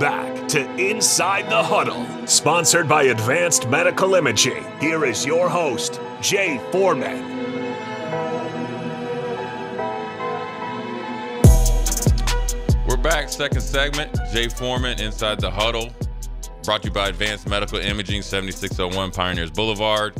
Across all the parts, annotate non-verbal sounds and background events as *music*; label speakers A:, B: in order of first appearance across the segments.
A: Back to Inside the Huddle, sponsored by Advanced Medical Imaging. Here is your host, Jay Foreman.
B: We're back, second segment. Jay Foreman, Inside the Huddle. Brought to you by Advanced Medical Imaging, 7601 Pioneers Boulevard.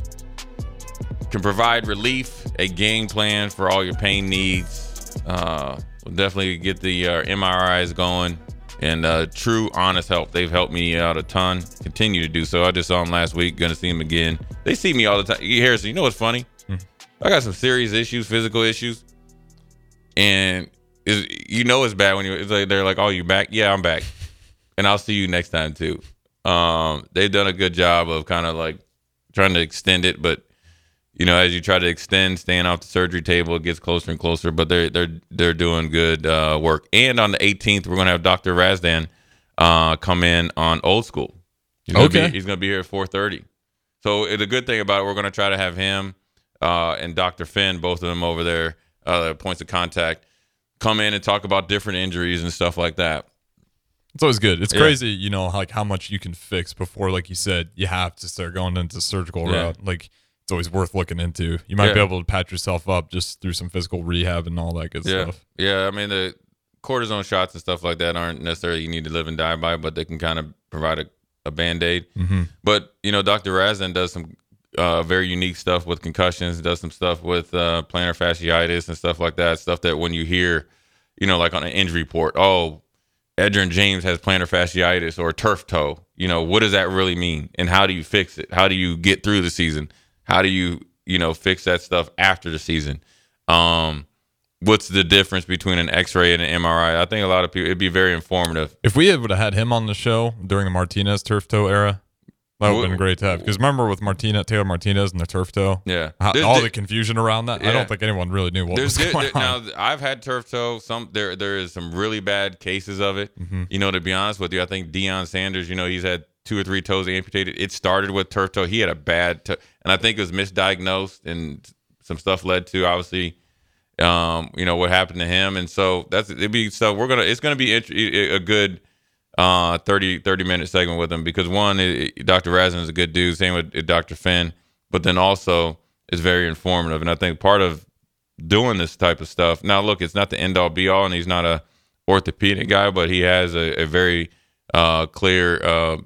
B: Can provide relief, a game plan for all your pain needs. Uh, we'll definitely get the uh, MRIs going and uh, true, honest help. They've helped me out a ton. Continue to do so. I just saw them last week. Gonna see them again. They see me all the time. Harrison, you know what's funny? I got some serious issues, physical issues, and is you know it's bad when you it's like they're like, "Oh, you back? Yeah, I'm back." and I'll see you next time too. Um, they've done a good job of kind of like trying to extend it, but you know, as you try to extend, staying off the surgery table, it gets closer and closer. But they're they're they're doing good uh, work. And on the 18th, we're gonna have Dr. Razdan uh, come in on Old School. He's gonna
C: Okay.
B: be, he's gonna be here at 4:30. So the good thing about it, we're gonna try to have him uh, and Dr. Finn, both of them over there, uh, points of contact, come in and talk about different injuries and stuff like that.
C: It's always good. It's
B: Yeah.
C: crazy, you know, like how much you can fix before, like you said, you have to start going into surgical
B: Yeah.
C: route. Like it's always worth looking into. You might be able to patch yourself up just through some physical rehab and all that good
B: Yeah,
C: stuff.
B: yeah. I mean, the cortisone shots and stuff like that aren't necessarily you need to live and die by, but they can kind of provide a, a band aid.
C: Mm-hmm.
B: But you know, Dr. Razdan does some uh, very unique stuff with concussions. Does some stuff with uh, plantar fasciitis and stuff like that. Stuff that when you hear, you know, like on an injury report, oh, Edrin James has plantar fasciitis or turf toe. You know, what does that really mean? And how do you fix it? How do you get through the season? How do you, you know, fix that stuff after the season? Um, what's the difference between an X-ray and an MRI? I think a lot of people it'd be very informative.
C: If we would have had him on the show during the Martinez turf toe era, that would have been great to have. Because remember with Martinez, Taylor Martinez and the turf toe,
B: Yeah,
C: how, all
B: there-
C: the confusion around that. I don't think anyone really knew what
B: There's
C: was going
B: there-
C: on.
B: now I've had turf toe. Some there there is some really bad cases of it.
C: Mm-hmm.
B: You know, to be honest with you, I think Deion Sanders. You know, he's had two or three toes amputated. It started with turf toe. He had a bad, and I think it was misdiagnosed, and some stuff led to obviously, um, you know, what happened to him. And so that's it'd be so we're gonna it's gonna be a good. Uh, 30, 30 minute segment with him because one, it, it- Dr. Razdan is a good dude. Same with Dr. Finn, but then also is very informative. And I think part of doing this type of stuff. Now, look, it's not the end all be all, and he's not a orthopedic guy, but he has a, a very uh, clear, uh,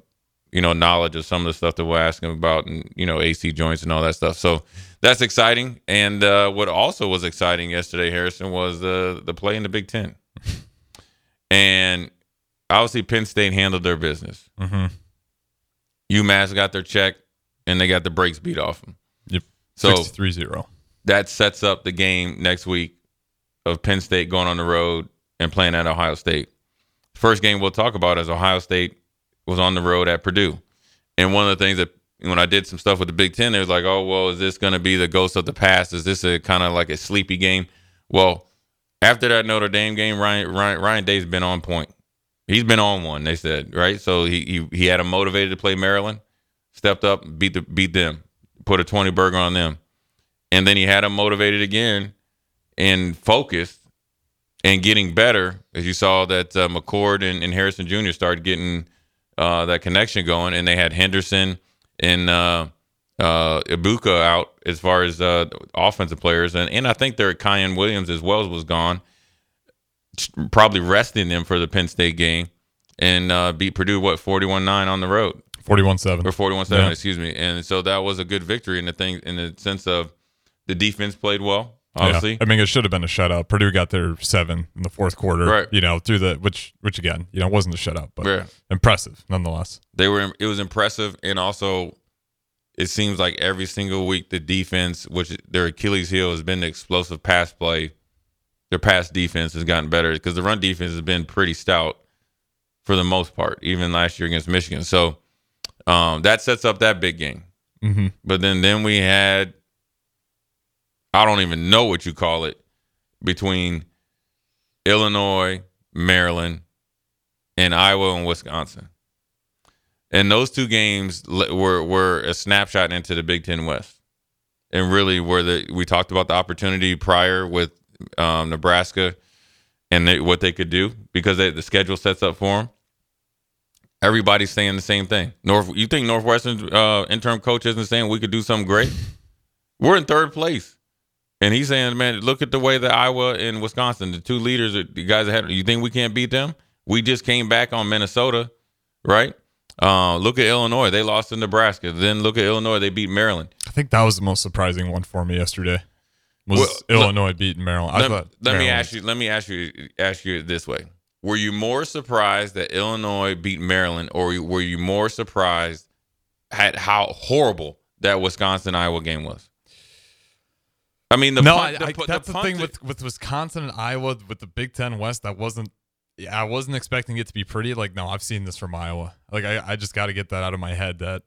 B: you know, knowledge of some of the stuff that we're asking about, and you know, AC joints and all that stuff. So that's exciting. And uh, what also was exciting yesterday, Harrison, was the the play in the Big Ten, and obviously Penn State handled their business.
C: mm-hmm.
B: UMass got their check, and they got the brakes beat off them.
C: Yep.
B: So
C: 63 0.
B: that sets up the game next week of Penn State going on the road and playing at Ohio State. First game we'll talk about is Ohio State was on the road at Purdue. And one of the things that when I did some stuff with the Big Ten, it was like, oh, well, is this going to be the ghost of the past? Is this a kind of like a sleepy game? Well, after that Notre Dame game, Ryan Ryan, Ryan Day's been on point. He's been on one, they said, right? So he, he he had him motivated to play Maryland, stepped up, beat the beat them, put a 20 burger on them and then he had him motivated again and focused and getting better as you saw that uh, mccord and, and harrison jr started getting uh, that connection going and they had henderson and uh, uh, Egbuka out as far as uh, offensive players and, and i think their Miyan williams as well was gone probably resting them for the penn state game and uh, beat purdue what 41-9 on the road
C: 41 7.
B: or 41 7 excuse me and so that was a good victory in the thing in the sense of the defense played well obviously
C: I mean, it should have been a shutout. Purdue got their seven in the fourth quarter.
B: Right.
C: You know, through the which which again, you know, wasn't a shutout, but
B: Yeah.
C: impressive nonetheless.
B: they were it was impressive and also it seems like every single week the defense which their achilles heel has been the explosive pass play their pass defense has gotten better because the run defense has been pretty stout for the most part even last year against michigan so um, that sets up that big game
C: Mm-hmm.
B: But then then we had I don't even know what you call it between Illinois, Maryland, and Iowa and Wisconsin. And those two games were were a snapshot into the Big Ten West, and really where the we talked about the opportunity prior with um, Nebraska and they, what they could do because they, the schedule sets up for them. Everybody's saying the same thing. North, you think Northwestern uh, interim coach isn't saying we could do something great? We're in third place, and he's saying, "Man, look at the way that Iowa and Wisconsin, the two leaders, the guys ahead. You think we can't beat them? We just came back on Minnesota, right? Uh, look at Illinois; they lost to Nebraska. Then look at Illinois; they beat Maryland.
C: I think that was the most surprising one for me yesterday. Was
B: Well,
C: Illinois beating Maryland? I
B: let,
C: thought
B: let me ask you. Let me ask you. Ask you this way: Were you more surprised that Illinois beat Maryland, or were you more surprised at how horrible that Wisconsin Iowa game was? I mean, the
C: no,
B: punt-
C: I,
B: the
C: I,
B: pu-
C: that's the,
B: punt
C: thing with with Wisconsin and Iowa with the Big Ten West. That wasn't. Yeah, I wasn't expecting it to be pretty. Like, no, I've seen this from Iowa. Like, I, I just got to get that out of my head. That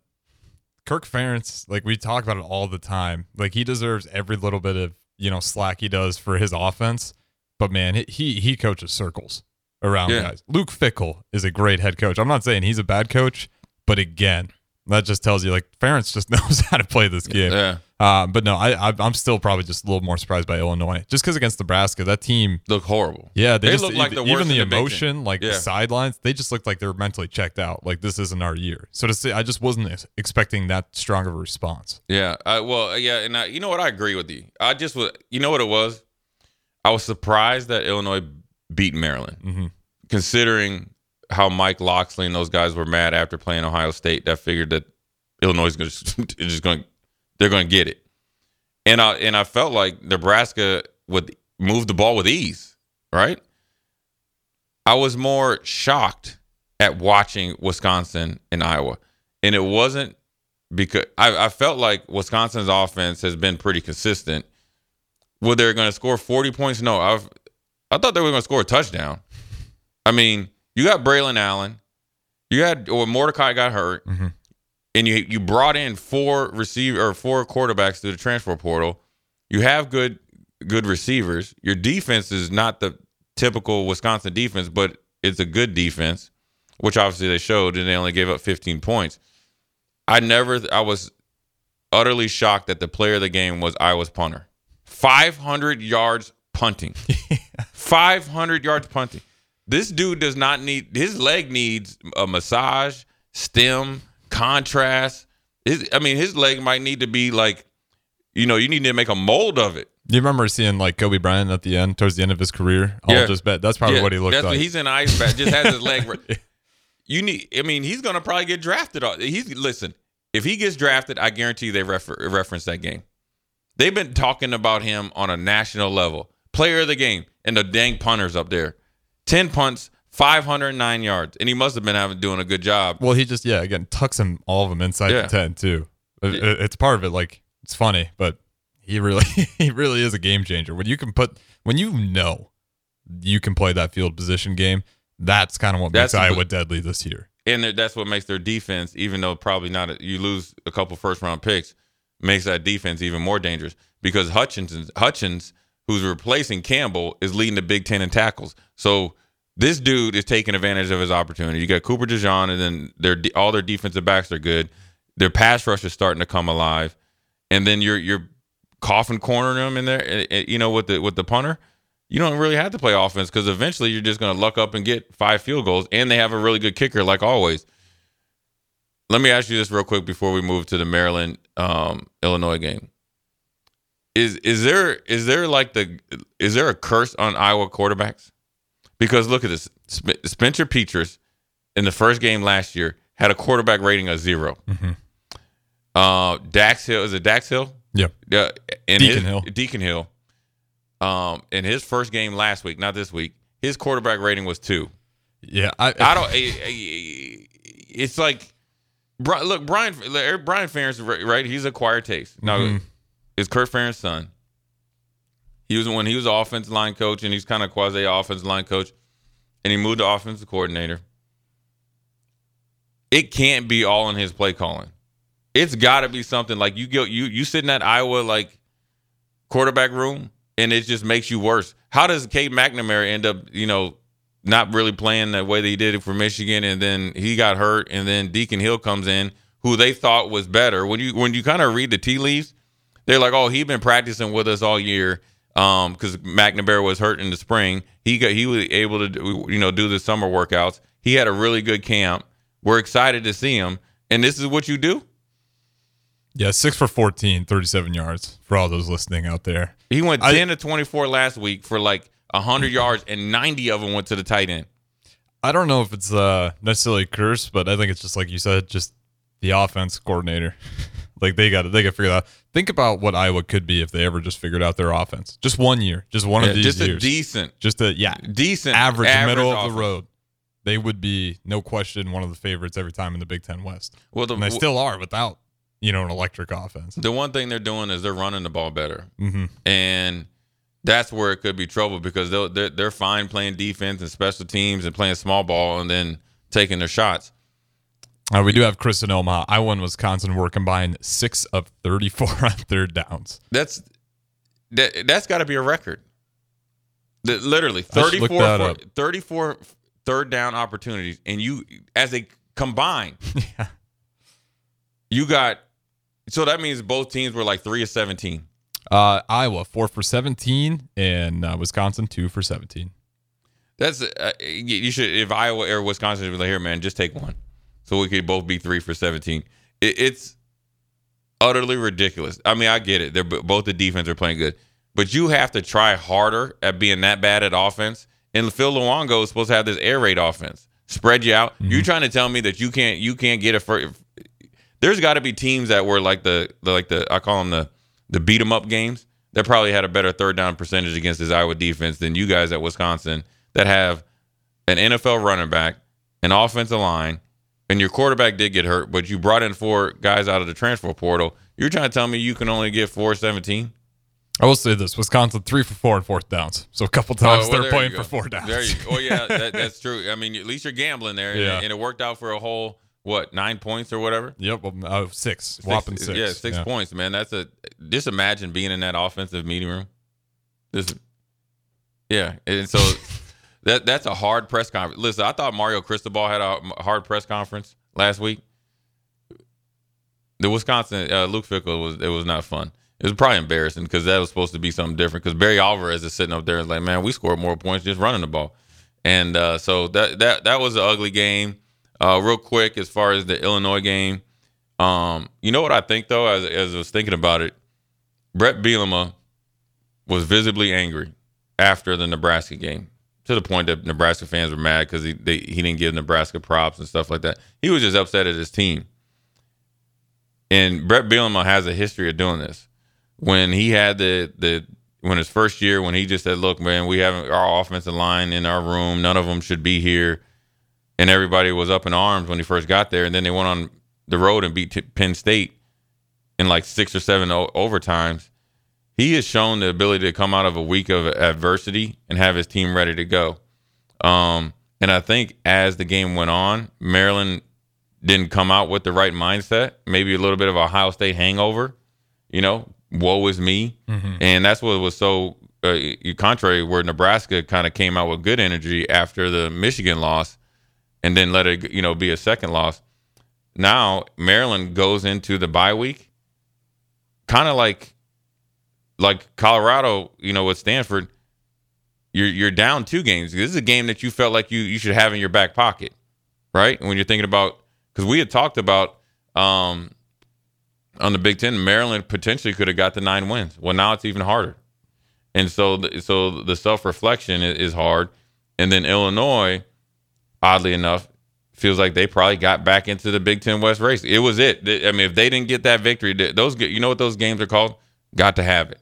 C: Kirk Ferentz, like we talk about it all the time. Like he deserves every little bit of you know slack he does for his offense. But man, he he, he coaches circles around
B: Yeah.
C: guys. Luke Fickell is a great head coach. I'm not saying he's a bad coach, but again, that just tells you like Ferentz just *laughs* knows how to play this game.
B: yeah,
C: Uh, but no, I, I I'm still probably just a little more surprised by Illinois, just because against Nebraska, that team,
B: looked horrible.
C: yeah, they,
B: They
C: just,
B: look like the worst
C: even the
B: the
C: emotion, like
B: Yeah.
C: the sidelines, they just looked like they were mentally checked out. Like this isn't our year. So to say, I just wasn't expecting that strong of a response.
B: Yeah. I, well, yeah, and I, you know what? I agree with you. I just was. You know what it was? I was surprised that Illinois beat Maryland,
C: Mhm.
B: considering how Mike Locksley and those guys were mad after playing Ohio State. That figured that Illinois is going *laughs* to just going, they're going to get it. And I and I felt like Nebraska would move the ball with ease, right? I was more shocked at watching Wisconsin and Iowa, and it wasn't because I, I felt like Wisconsin's offense has been pretty consistent. Were they going to score 40 points? No, I've I thought they were going to score a touchdown. I mean, you got Braylon Allen, you had or Mordecai got hurt,
C: Mhm.
B: And you you brought in four receiver or four quarterbacks through the transfer portal. You have good good receivers. Your defense is not the typical Wisconsin defense, but it's a good defense, which obviously they showed, and they only gave up 15 points. I never, I was utterly shocked that the player of the game was Iowa's punter. 500 yards punting. *laughs* 500 yards punting. This dude does not need, his leg needs a massage, stem, contrast. His, I mean, his leg might need to be like, you know, you need to make a mold of it.
C: Do you remember seeing like Kobe Bryant at the end, towards the end of his career? I'll
B: Yeah.
C: just bet that's probably
B: Yeah,
C: what he looked like.
B: He's in ice bath, just has his leg. *laughs* re- You need. I mean, he's gonna probably get drafted. He's listen. If he gets drafted, I guarantee you they refer, reference that game. They've been talking about him on a national level. Player of the game, and the dang punters up there. Ten punts, five hundred nine yards, and he must have been having doing a good job.
C: well, he just yeah, again tucks him all of them inside
B: Yeah.
C: the ten too. It- it- it's part of it. Like it's funny, but he really *laughs* he really is a game changer. When you can put when you know you can play that field position game, that's kind of what
B: That's
C: makes
B: the-
C: Iowa deadly this year.
B: and that's what makes their defense, even though probably not, a, you lose a couple first round picks, makes that defense even more dangerous because Hutchins, Hutchins, who's replacing Campbell, is leading the Big Ten in tackles. So this dude is taking advantage of his opportunity. You got Cooper DeJean, and then their all their defensive backs are good. Their pass rush is starting to come alive, and then you're you're coffin cornering them in there. eh, eh, You know, with the with the punter, you don't really have to play offense because eventually you're just going to luck up and get five field goals, and they have a really good kicker, like always. Let me ask you this real quick before we move to the Maryland um, Illinois game. Is is there is there like the is there a curse on Iowa quarterbacks? Because look at this, Sp- Spencer Petras in the first game last year had a quarterback rating of 0
C: Mhm.
B: Uh, Dax Hill is it Dax Hill?
C: Yeah,
B: Yeah, in
C: Deacon
B: his,
C: Hill.
B: Deacon Hill. Um, in his first game last week, not this week, his quarterback rating was two.
C: yeah. I,
B: I don't. It's like, look, Brian. Brian Ferentz, right? He's acquired taste. Now,
C: Mhm.
B: it's Kirk Ferentz's son. He was when he was offensive line coach, and he's kind of quasi offensive line coach, and he moved to offensive coordinator. It can't be all in his play calling. It's got to be something like you go you you sit in that Iowa like quarterback room, and it just makes you worse. How does Cade McNamara end up, you know, not really playing the way that he did it for Michigan, and then he got hurt, and then Deacon Hill comes in, who they thought was better. When you when you kind of read the tea leaves, they're like, oh, he's been practicing with us all year, um, because McNamara was hurt in the spring. He got he was able to do, you know do the summer workouts. He had a really good camp We're excited to see him. And this is what you do?
C: Yeah, six for 14, 37 yards for all those listening out there.
B: He went
C: I-
B: 10 to 24 last week for like 100 *laughs* yards, and 90 of them went to the tight end.
C: I don't know if it's uh, necessarily a curse, but I think it's just like you said, just the offense coordinator. *laughs* like they got to they got to figure that out. Think about what Iowa could be if they ever just figured out their offense. Just one year, just one
B: Yeah,
C: of these
B: just a decent,
C: just a yeah,
B: decent
C: average, middle of the road. They would be no question one of the favorites every time in the Big Ten West,
B: Well, the,
C: and they still are without you know an electric offense.
B: the one thing they're doing is they're running the ball better.
C: hmm
B: and that's where it could be trouble because they're they're fine playing defense and special teams and playing small ball and then taking their shots.
C: Uh, we do have Chris and Omaha. Iowa and Wisconsin were combined six of thirty-four *laughs* on third downs.
B: That's that that's got to be a record. The- literally
C: I should look
B: 34,
C: that
B: for-
C: up.
B: 34 third down opportunities and you as a combined *laughs*
C: yeah.
B: you got so that means both teams were like 3 of 17.
C: Uh, Iowa four for seventeen, and uh, Wisconsin two for seventeen.
B: That's uh, you you should if Iowa or Wisconsin would like here, man, just take one, so we could both be three for seventeen. It, it's utterly ridiculous. I mean, I get it; they're both the defense are playing good, but you have to try harder at being that bad at offense. And Phil Longo is supposed to have this air raid offense, spread you out. You're mm-hmm. trying to tell me that you can't you can't get a first. There's got to be teams that were like the, the like the I call them the the beat 'em up games that probably had a better third down percentage against this Iowa defense than you guys at Wisconsin that have an NFL running back, an offensive line, and your quarterback did get hurt, but you brought in four guys out of the transfer portal. You're trying to tell me you can only get four seventeen?
C: I will say this: Wisconsin three for four on fourth downs. So a couple times
B: Oh, well,
C: they're playing for four downs.
B: There you Oh yeah, *laughs* that, that's true. I mean, at least you're gambling there, and-
C: Yeah.
B: and, it worked out for a whole what nine points or whatever.
C: Yep, uh, six, whopping six.
B: Yeah, six
C: Yeah.
B: points, man. That's a just imagine being in that offensive meeting room. This, yeah, and so that that's a hard press conference. Listen, I thought Mario Cristobal had a hard press conference last week. The Wisconsin uh, Luke Fickell was it was not fun. It was probably embarrassing because that was supposed to be something different. Because Barry Alvarez is sitting up there and like, man, we scored more points just running the ball, and uh, so that that that was an ugly game. Uh, real quick, as far as the Illinois game, um, you know what I think though, as, as I was thinking about it, Bret Bielema was visibly angry after the Nebraska game to the point that Nebraska fans were mad because he he didn't give Nebraska props and stuff like that. He was just upset at his team. And Bret Bielema has a history of doing this. When he had the the when his first year, when he just said, "Look, man, we have our offensive line in our room. None of them should be here," and everybody was up in arms when he first got there. And then they went on the road and beat Penn State in like six or seven overtimes. He has shown the ability to come out of a week of adversity and have his team ready to go. Um, and I think as the game went on, Maryland didn't come out with the right mindset. Maybe a little bit of a Ohio State hangover. You know, woe is me, and that's what was so uh, contrary. Where Nebraska kind of came out with good energy after the Michigan loss, and then let it you know be a second loss. Now Maryland goes into the bye week, kind of like like Colorado, you know, with Stanford. You're you're down two games. This is a game that you felt like you you should have in your back pocket, right? When you're thinking about because we had talked about um, on the Big Ten, Maryland potentially could have got the nine wins. Well, now it's even harder, and so the, so the self reflection is, hard. And then Illinois, oddly enough, feels like they probably got back into the Big Ten West race. It was it. I mean, if they didn't get that victory, those you know what those games are called? Got to have it.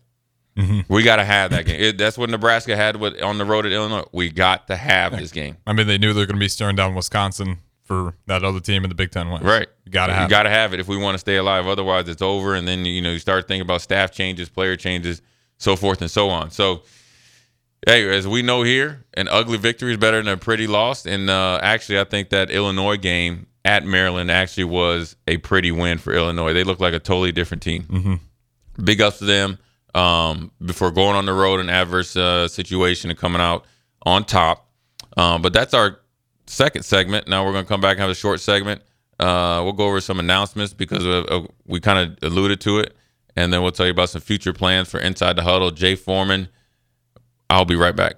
B: We got to have that game. It, that's what Nebraska had with on the road at Illinois. We got to have this game.
C: I mean, they knew they're going to be staring down Wisconsin for that other team in the Big Ten West.
B: Right.
C: You got to
B: You
C: have.
B: got to have it if we want to stay alive. Otherwise, it's over. And then you know you start thinking about staff changes, player changes, so forth and so on. So, hey, as we know here, an ugly victory is better than a pretty loss. And uh, actually, I think that Illinois game at Maryland actually was a pretty win for Illinois. They look like a totally different team. Mm-hmm. Big ups to them um, before going on the road in adverse uh, situation and coming out on top. Um, but that's our second segment. Now we're going to come back and have a short segment. Uh, we'll go over some announcements because uh, we kind of alluded to it, and then we'll tell you about some future plans for Inside the Huddle. Jay Foreman. I'll be right back.